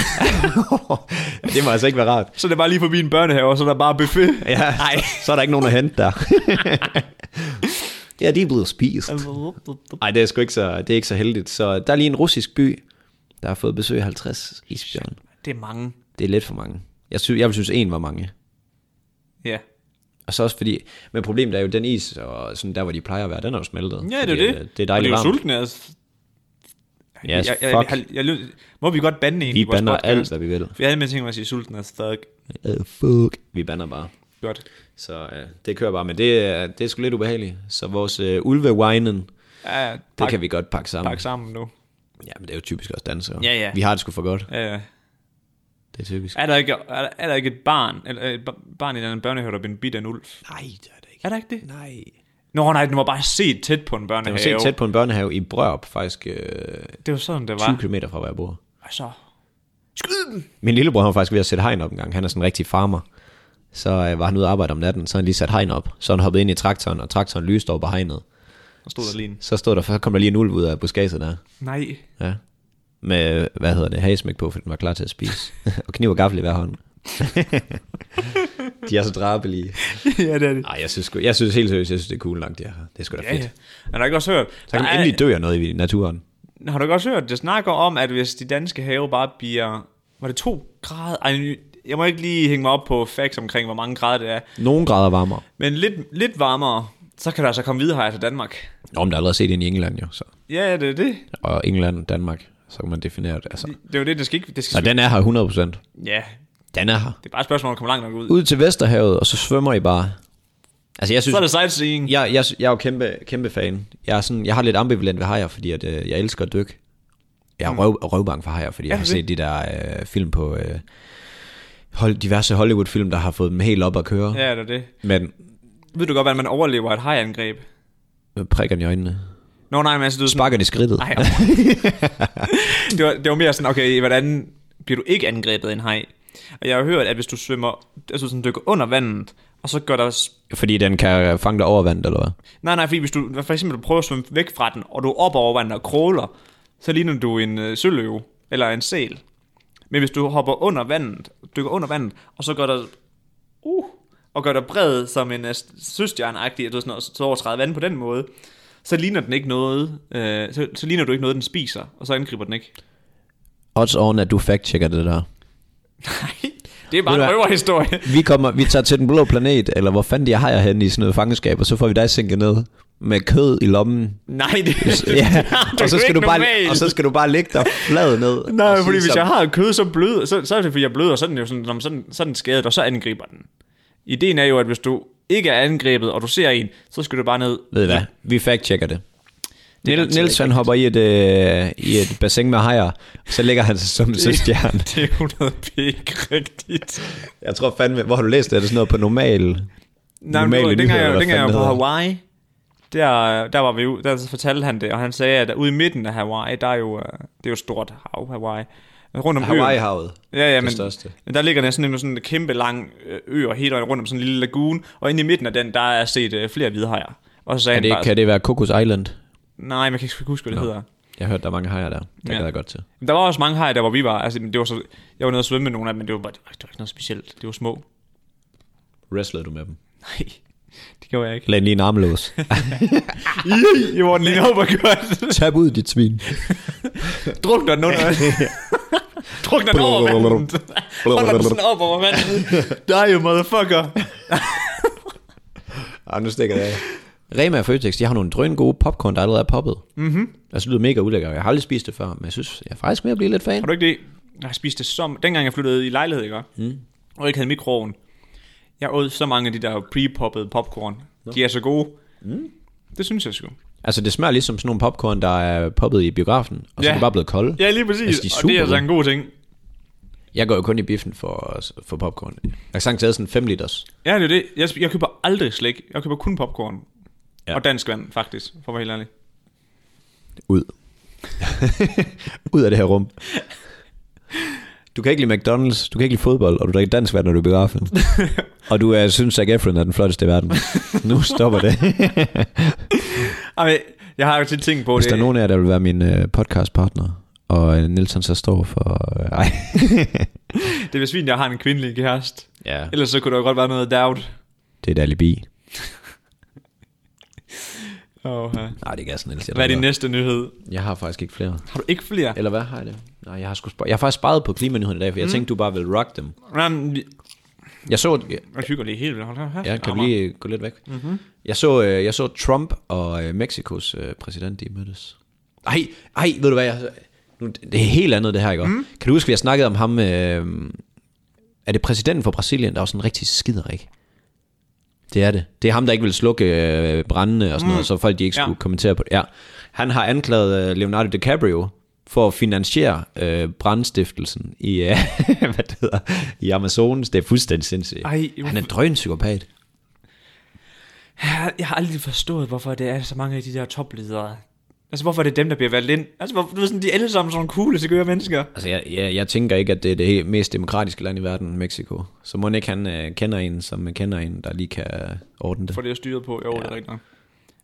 Speaker 1: *laughs* det må altså ikke være rart.
Speaker 2: Så er det bare lige forbi en børnehave, og så er der bare buffet.
Speaker 1: Ja, Nej. så er der ikke nogen at hente der. *laughs* ja, de er blevet spist. Nej, det er sgu ikke så, det er ikke så heldigt. Så der er lige en russisk by, der har fået besøg af 50 isbjørn.
Speaker 2: Det er mange.
Speaker 1: Det er lidt for mange. Jeg, synes, jeg vil synes, en var mange.
Speaker 2: Ja.
Speaker 1: Og så også fordi, men problemet er jo, den is, og sådan der, hvor de plejer at være, den er jo smeltet.
Speaker 2: Ja, det er
Speaker 1: øh,
Speaker 2: det.
Speaker 1: Det er
Speaker 2: Og det
Speaker 1: dejligt
Speaker 2: er jo
Speaker 1: varmt.
Speaker 2: sultne, altså.
Speaker 1: Ja, yes,
Speaker 2: jeg, jeg,
Speaker 1: fuck.
Speaker 2: jeg, jeg, jeg, må vi godt bande en
Speaker 1: Vi bander
Speaker 2: podcast?
Speaker 1: alt, hvad vi vil.
Speaker 2: For jeg havde med tænkt mig at sige sulten as thug.
Speaker 1: Uh, fuck. Vi bander bare.
Speaker 2: Godt.
Speaker 1: Så uh, det kører bare, men det, er- det er sgu lidt ubehageligt. Så vores uh, ulvewinen,
Speaker 2: Ja,
Speaker 1: det
Speaker 2: pak,
Speaker 1: kan vi godt pakke sammen.
Speaker 2: pakke sammen nu.
Speaker 1: Ja, men det er jo typisk også dansere.
Speaker 2: Ja, ja.
Speaker 1: Vi har det sgu for godt.
Speaker 2: Ja, ja.
Speaker 1: Det er typisk.
Speaker 2: Er der ikke, er der, er der ikke et barn, eller et ba- barn i den anden børnehave, der er bidt af en ulv?
Speaker 1: Nej, det er det ikke.
Speaker 2: Er der ikke det?
Speaker 1: Nej.
Speaker 2: Nå nej, den var bare set tæt på en børnehave.
Speaker 1: var set tæt på en børnehave i Brørup, faktisk øh,
Speaker 2: Det var sådan, det
Speaker 1: 20
Speaker 2: var.
Speaker 1: km fra, hvor jeg bor.
Speaker 2: Og så... Skyd dem!
Speaker 1: Min lillebror han var faktisk ved at sætte hegn op en gang. Han er sådan en rigtig farmer. Så øh, var han ude at arbejde om natten, så han lige sat hegn op. Så han hoppede ind i traktoren, og traktoren lyste over på hegnet.
Speaker 2: Og stod der lige en...
Speaker 1: Så stod der, så kom der lige en ulv ud af buskaget der.
Speaker 2: Nej.
Speaker 1: Ja. Med, hvad hedder det, hagesmæk på, for den var klar til at spise. *laughs* og kniv og gaffel i hver hånd. *laughs* de er så drabelige. *laughs*
Speaker 2: ja, det er det.
Speaker 1: Ej, jeg synes, sgu- jeg synes helt seriøst, jeg synes, det er cool langt, de er her. Det er sgu da
Speaker 2: Ja,
Speaker 1: fedt.
Speaker 2: ja. Har du ikke også hørt?
Speaker 1: Så kan man endelig dø af noget i naturen.
Speaker 2: Har du ikke også hørt, det snakker om, at hvis de danske have bare bliver... Var det to grader? Ej, jeg må ikke lige hænge mig op på facts omkring, hvor mange grader det er.
Speaker 1: Nogle grader varmere.
Speaker 2: Men lidt, lidt varmere, så kan der altså komme videre her til Danmark.
Speaker 1: Nå, men der er allerede set ind i England jo, så.
Speaker 2: Ja, ja, det er det.
Speaker 1: Og England, Danmark, så kan man definere det. Altså.
Speaker 2: Det er jo det, det skal ikke... Det skal,
Speaker 1: Og den er her 100%.
Speaker 2: Ja,
Speaker 1: Den er her.
Speaker 2: det er bare et spørgsmål, om at komme langt nok ud.
Speaker 1: Ud til Vesterhavet, og så svømmer I bare. Altså, jeg synes...
Speaker 2: Så er det sightseeing.
Speaker 1: Jeg, jeg, jeg er jo kæmpe, kæmpe fan. Jeg er, sådan, jeg har lidt ambivalent ved hajer, fordi at, øh, jeg elsker at dykke. Jeg er røv, røvbange for hajer, fordi jeg
Speaker 2: Er
Speaker 1: har set de der øh, film på... Øh, hold, diverse Hollywood-film, der har fået dem helt op at køre.
Speaker 2: Ja, det er det.
Speaker 1: Men
Speaker 2: Ved du godt, hvordan man overlever et hajangreb?
Speaker 1: øh, prikker i øjnene.
Speaker 2: Nå nej, men altså, du er.
Speaker 1: Sparker den i skridtet.
Speaker 2: Ej, *laughs* det, var, det var mere sådan, okay, hvordan bliver du ikke angrebet af en haj? Og jeg har hørt, at hvis du svømmer, altså sådan dykker under vandet, og så gør der...
Speaker 1: Fordi den kan fange dig over vandet, eller hvad?
Speaker 2: Nej, nej, fordi hvis du for eksempel du prøver at svømme væk fra den, og du er op over vandet og kråler, så ligner du en øh, søløve, eller en sæl. Men hvis du hopper under vandet, dykker under vandet, og så gør der... Uh, og gør dig bred som en øh, søstjerneagtig, at du sådan, så overtræder vand på den måde, så ligner den ikke noget, øh, så, så ligner du ikke noget, den spiser, og så angriber den ikke.
Speaker 1: Odds on, at du fact-checker det der.
Speaker 2: Nej. Det er bare en røverhistorie.
Speaker 1: Vi, kommer, vi tager til den blå planet, eller hvor fanden de har jeg henne i sådan noget fangeskab, og så får vi dig sænket ned med kød i lommen.
Speaker 2: Nej, det, *laughs*
Speaker 1: Ja, og så, skal du bare,
Speaker 2: normalt.
Speaker 1: og så skal du bare ligge der flad ned. *laughs*
Speaker 2: Nej, fordi hvis
Speaker 1: så-
Speaker 2: jeg har kød så blød, så, så er det fordi jeg er blød, og så er den jo sådan, sådan, så den skadet, og så angriber den. Ideen er jo, at hvis du ikke er angrebet, og du ser en, så skal du bare ned.
Speaker 1: Ved I hvad? Vi fact-checker det.
Speaker 2: Det
Speaker 1: Niel,
Speaker 2: garanteret
Speaker 1: Niels han hopper i et, øh, i et bassin med hajer, så ligger han sig som en søstjerne. *laughs*
Speaker 2: Det er jo noget pik rigtigt.
Speaker 1: Jeg tror fandme, hvor har du læst det? Er det sådan noget på normal?
Speaker 2: Nej, var, dengang jeg, dengang jeg var på Hawaii, der, der var vi jo, der fortalte han det, og han sagde, at ude i midten af Hawaii, der er jo, øh, det er jo et stort hav, Hawaii. Rundt om
Speaker 1: Hawaii-havet.
Speaker 2: Ja, ja,
Speaker 1: det
Speaker 2: men,
Speaker 1: største.
Speaker 2: men der ligger der sådan en, sådan en kæmpe lang øh, ø, og helt rundt om sådan en lille lagoon, og inde i midten af den, der er set øh, flere hvidhajer. Og så sagde
Speaker 1: Kan
Speaker 2: han
Speaker 1: det,
Speaker 2: bare,
Speaker 1: kan det være Cocos Island?
Speaker 2: nej, man kan ikke huske, hvad det
Speaker 1: Nå.
Speaker 2: hedder.
Speaker 1: Jeg har hørt, der er mange hajer der. Det
Speaker 2: Ja.
Speaker 1: kan jeg godt til.
Speaker 2: Der var også mange hajer, der hvor vi var. Altså, det var så, jeg var nede og svømme med nogle af dem, men det var, bare, det var ikke noget specielt. Det var små.
Speaker 1: Wrestlede du med dem?
Speaker 2: Nej, det gjorde jeg ikke.
Speaker 1: Lad lige en armlås. *laughs*
Speaker 2: I var den lige op og gjort.
Speaker 1: Tab ud, dit svin.
Speaker 2: Drukner den under. *laughs* Drukner den over vandet. Holder den sådan op over vandet. Der er jo motherfucker. *laughs*
Speaker 1: Ej, nu stikker det af. Rema og Føtex, de har nogle drøn gode popcorn, der allerede er poppet. Mm-hmm. Altså, det lyder mega ulækker. Jeg har aldrig spist det før, men jeg synes, jeg er faktisk ved at blive lidt fan.
Speaker 2: Har du ikke det? Jeg har spist det som... Dengang jeg flyttede i lejlighed, ikke? Mm. Og ikke havde mikroovn. Jeg åd så mange af de der pre-poppede popcorn. De er så gode. Mm. Det synes jeg sgu.
Speaker 1: Altså, det smager ligesom sådan nogle popcorn, der er poppet i biografen, og så
Speaker 2: Ja.
Speaker 1: er de bare blevet kolde.
Speaker 2: Ja, lige præcis.
Speaker 1: Altså, de er
Speaker 2: og det er altså en god ting.
Speaker 1: Jeg går jo kun i biffen for, for popcorn. Jeg har sagtens taget sådan 5 liters.
Speaker 2: Ja, det er det. Jeg, jeg køber aldrig slik. Jeg køber kun popcorn. Ja. Og dansk vand, faktisk, for at være helt ærlig.
Speaker 1: Ud. *laughs* Ud af det her rum. *laughs* Du kan ikke lide McDonald's, du kan ikke lide fodbold, og du drikker dansk vand, når du er biografen. *laughs* og du er, synes, Zac Efron er den flotteste i verden. Nu stopper det. *laughs*
Speaker 2: Ej, jeg har jo tit tænkt på
Speaker 1: Hvis
Speaker 2: det.
Speaker 1: der er nogen af jer, der vil være min uh, podcastpartner, og Nielsen så står for... Uh, ej. *laughs*
Speaker 2: Det er hvis fint, jeg har en kvindelig kæreste.
Speaker 1: ja,
Speaker 2: Ellers så kunne der jo godt være noget doubt.
Speaker 1: det er et alibi.
Speaker 2: Oh, ja.
Speaker 1: Nej, det er sådan jeg
Speaker 2: Hvad er din næste nyhed?
Speaker 1: Jeg har faktisk ikke flere.
Speaker 2: Har du ikke flere?
Speaker 1: Eller hvad har jeg det? Nej, jeg har, sgu spa- jeg har faktisk sparet på klimanyheden i dag, for jeg tænkte, du bare ville rock dem.
Speaker 2: Jamen, vi-
Speaker 1: Jeg så,
Speaker 2: jeg hygger lige helt. Hold da-
Speaker 1: Ja, kan vi lige gå lidt væk? Mm-hmm. Jeg, så, øh, jeg så Trump og øh, Mexikos øh, præsident, de mødtes. Ej, ej, ved du hvad? Jeg, nu, det er helt andet det her, ikke? Mm. Kan du huske, vi har snakket om ham... Øh, er det præsidenten for Brasilien, der er sådan en rigtig skiderik? Det er det. Det er ham, der ikke vil slukke øh, brændende og sådan mm. noget, så folk de ikke
Speaker 2: Ja.
Speaker 1: skulle kommentere på det. Ja. Han har anklaget øh, Leonardo DiCaprio for at finansiere øh, brandstiftelsen i, øh, *laughs* hvad det hedder, i Amazonas. Det er fuldstændig sindssygt.
Speaker 2: Ej,
Speaker 1: Han er en drøn psykopat.
Speaker 2: Jeg, jeg har aldrig forstået, hvorfor det er så mange af de der topledere. Altså, hvorfor er det dem, der bliver valgt ind? Altså, hvor, du ved sådan, de er alle sammen sådan nogle coole, sikre mennesker.
Speaker 1: Altså, jeg, jeg, jeg tænker ikke, at det er det mest demokratiske land i verden, Mexico. Så må ikke han øh, kender en, som kender en, der lige kan ordne det.
Speaker 2: For det er styret på, jo, ja. det er rigtigt nok.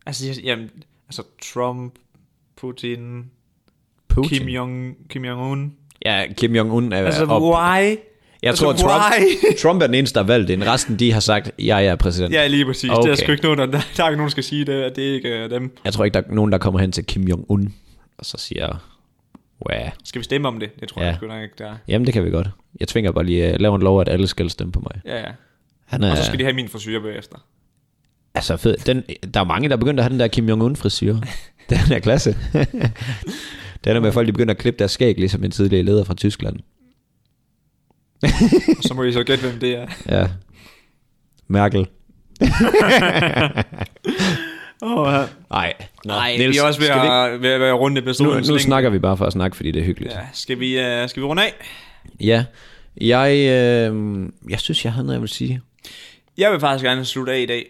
Speaker 2: Altså, jeg, jamen, altså, Trump, Putin,
Speaker 1: Putin.
Speaker 2: Kim Jong, Kim Jong-un.
Speaker 1: Ja, Kim Jong-un er
Speaker 2: Altså,
Speaker 1: op.
Speaker 2: why?
Speaker 1: Jeg
Speaker 2: altså,
Speaker 1: tror, Trump,
Speaker 2: why?
Speaker 1: Trump er den eneste, der har valgt det. Resten, de har sagt, jeg er præsident.
Speaker 2: Ja, lige præcis. Okay. Det er sgu ikke nogen, der, der, er ikke nogen, der skal sige det, at det er ikke uh, dem.
Speaker 1: Jeg tror ikke, der er nogen, der kommer hen til Kim Jong-un, og så siger, wow.
Speaker 2: Skal vi stemme om det? Det tror
Speaker 1: Ja.
Speaker 2: jeg sgu nok ikke, der er.
Speaker 1: Jamen, det kan vi godt. Jeg tvinger bare lige, uh, laver en lov, at alle skal stemme på mig.
Speaker 2: Ja, ja.
Speaker 1: Han er,
Speaker 2: Og så skal de have min frisyr bagefter.
Speaker 1: altså fed. Den, der er mange, der er begyndt at have den der Kim Jong-un-frisyr. *laughs* den er klasse. *laughs* det er med, folk de begynder at klippe deres skæg, ligesom en tidligere leder fra Tyskland.
Speaker 2: Så må I så gætte, hvem det er. *laughs*
Speaker 1: Ja. Merkel. *laughs*
Speaker 2: Oh, ja.
Speaker 1: Nej.
Speaker 2: Nej, vi er også ved
Speaker 1: skal vi,
Speaker 2: at, ved at være rundt i
Speaker 1: nu,
Speaker 2: episoden.
Speaker 1: nu snakker vi bare for at snakke, fordi det er hyggeligt.
Speaker 2: Ja, skal vi, uh, skal vi runde af?
Speaker 1: Ja. Jeg, øh, jeg synes, jeg havde noget, jeg vil sige.
Speaker 2: Jeg vil faktisk gerne slutte af i dag.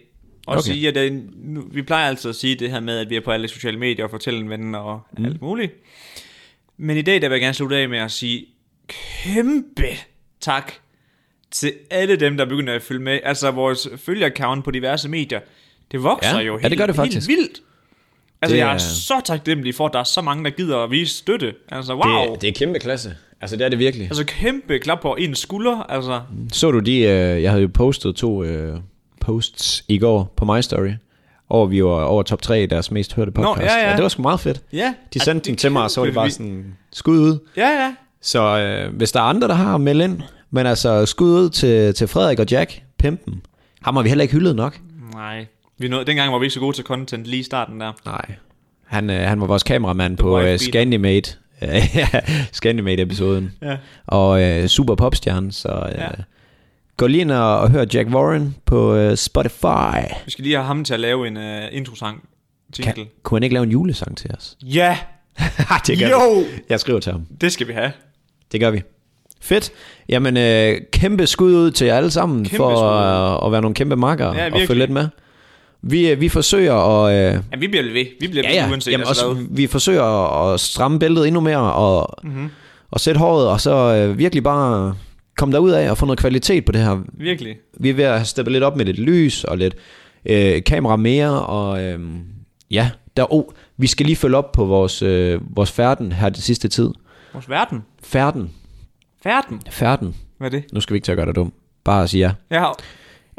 Speaker 2: Og okay. Sige, at det, nu, vi plejer altid at sige det her med, at vi er på alle sociale medier og fortælle en ven og mm. alt muligt. Men i dag der vil jeg gerne slutte af med at sige kæmpe tak til alle dem, der begynder at følge med. Altså vores følgeraccount på diverse medier. Det vokser
Speaker 1: Ja,
Speaker 2: jo
Speaker 1: ja,
Speaker 2: helt,
Speaker 1: det gør det
Speaker 2: helt
Speaker 1: faktisk.
Speaker 2: vildt. Altså
Speaker 1: Det
Speaker 2: jeg er så taknemmelig for, at der er så mange, der gider at vise støtte. Altså wow.
Speaker 1: Det, det er kæmpe klasse. Altså, det er det virkelig.
Speaker 2: Altså kæmpe klap på en skulder. Altså
Speaker 1: Så du de, øh, jeg havde jo postet to øh, posts i går på My Story, over vi var over top 3 i deres mest hørte
Speaker 2: Nå,
Speaker 1: podcast.
Speaker 2: ja, ja.
Speaker 1: Og det var sgu meget fedt.
Speaker 2: ja.
Speaker 1: De sendte dem til mig, og så var det bare sådan skud ud.
Speaker 2: Ja, ja.
Speaker 1: Så øh, hvis der er andre, der har meldt ind, Men altså, skud ud til, til Frederik og Jack, pimpen. Ham har vi heller ikke hyldet nok.
Speaker 2: Nej. Vi nåede, dengang var vi ikke så gode til content lige i starten der.
Speaker 1: Nej. Han, øh, han var vores kameramand på
Speaker 2: wife
Speaker 1: øh. Scandimate. Scandimate-episoden. *laughs*
Speaker 2: Ja.
Speaker 1: Og øh, super popstjerne, så øh,
Speaker 2: Ja.
Speaker 1: gå lige ind og, og hør Jack Warren på øh, Spotify.
Speaker 2: Vi skal lige have ham til at lave en uh, introsang. Jingle.
Speaker 1: Kan, kunne han ikke lave en julesang til os?
Speaker 2: Ja, *laughs*
Speaker 1: det gør
Speaker 2: Jo!
Speaker 1: Jeg skriver til ham.
Speaker 2: det skal vi have.
Speaker 1: Det gør vi. Fedt. Jamen, øh, kæmpe skud ud til jer alle sammen
Speaker 2: Kæmpe
Speaker 1: for
Speaker 2: skud.
Speaker 1: øh, at være nogle kæmpe makker
Speaker 2: Ja,
Speaker 1: og følge lidt med. Vi, øh, vi forsøger at... Øh,
Speaker 2: Ja, vi bliver ved. Vi bliver
Speaker 1: ja,
Speaker 2: ved,
Speaker 1: ja.
Speaker 2: uanset
Speaker 1: Jamen,
Speaker 2: altså
Speaker 1: også, vi forsøger at, at stramme bæltet endnu mere og, mm-hmm. og sætte håret, og så øh, virkelig bare komme derud af og få noget kvalitet på det her.
Speaker 2: Virkelig.
Speaker 1: Vi er ved at steppe lidt op med lidt lys og lidt øh, kamera mere, og øh, ja, der, oh, vi skal lige følge op på vores, øh, vores færden her det sidste tid.
Speaker 2: Vores verden.
Speaker 1: Færden.
Speaker 2: Færden.
Speaker 1: Færden.
Speaker 2: Hvad er det?
Speaker 1: Nu skal vi ikke til at gøre dig dum. Bare at sige ja.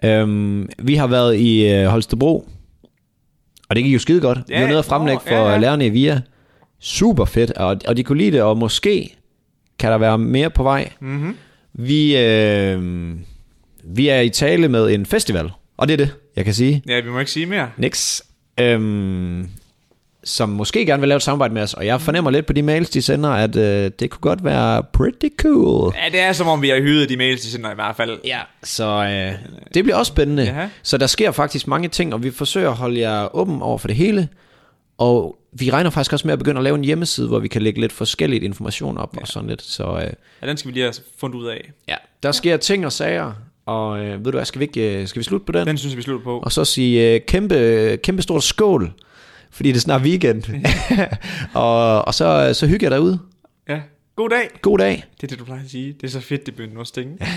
Speaker 2: Ja,
Speaker 1: Øhm, vi har været i øh, Holstebro, og det gik jo skide godt. Ja, vi var nede og fremlægge for
Speaker 2: ja,
Speaker 1: ja, lærerne i VIA. Super fedt, og, og de kunne lide det, og måske kan der være mere på vej.
Speaker 2: mm-hmm.
Speaker 1: Vi, øh, vi er i tale med en festival, og det er det, jeg kan sige.
Speaker 2: ja vi må ikke sige mere.
Speaker 1: Nix. Øhm, som måske gerne vil lave et samarbejde med os, og jeg fornemmer lidt på de mails, de sender, at øh, det kunne godt være pretty cool.
Speaker 2: Ja, det er som om, vi har hyret de mails, de sender i hvert fald.
Speaker 1: Ja, så øh, det bliver også spændende.
Speaker 2: Jaha.
Speaker 1: Så der sker faktisk mange ting, og vi forsøger at holde jer åben over for det hele. Og vi regner faktisk også med at begynde at lave en hjemmeside, hvor vi kan lægge lidt forskelligt information op ja. og sådan lidt. Så øh,
Speaker 2: Ja, den skal vi lige have fundet ud af.
Speaker 1: ja, der sker ting og sager, og øh, ved du hvad, skal vi, ikke, øh, skal vi slutte på den?
Speaker 2: Den synes jeg, vi slutter på.
Speaker 1: Og så sige øh, kæmpe, kæmpe stort skål, fordi det er snart weekend. *laughs* og, og så, så hygger jeg derude.
Speaker 2: Ja. God dag.
Speaker 1: God dag.
Speaker 2: Det er det, du plejer at sige. Det er så fedt, det begynder at stinge. *laughs*